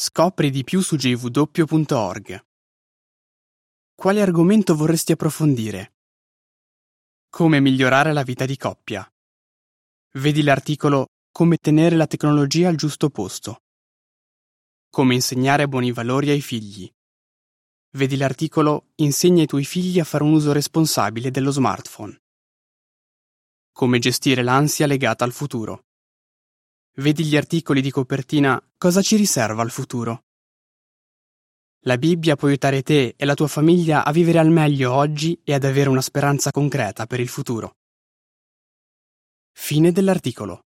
Scopri di più su jw.org. Quale argomento vorresti approfondire? Come migliorare la vita di coppia. Vedi l'articolo Come tenere la tecnologia al giusto posto. Come insegnare buoni valori ai figli. Vedi l'articolo Insegna ai tuoi figli a fare un uso responsabile dello smartphone. Come gestire l'ansia legata al futuro. Vedi gli articoli di copertina Cosa ci riserva il futuro. La Bibbia può aiutare te e la tua famiglia a vivere al meglio oggi e ad avere una speranza concreta per il futuro. Fine dell'articolo.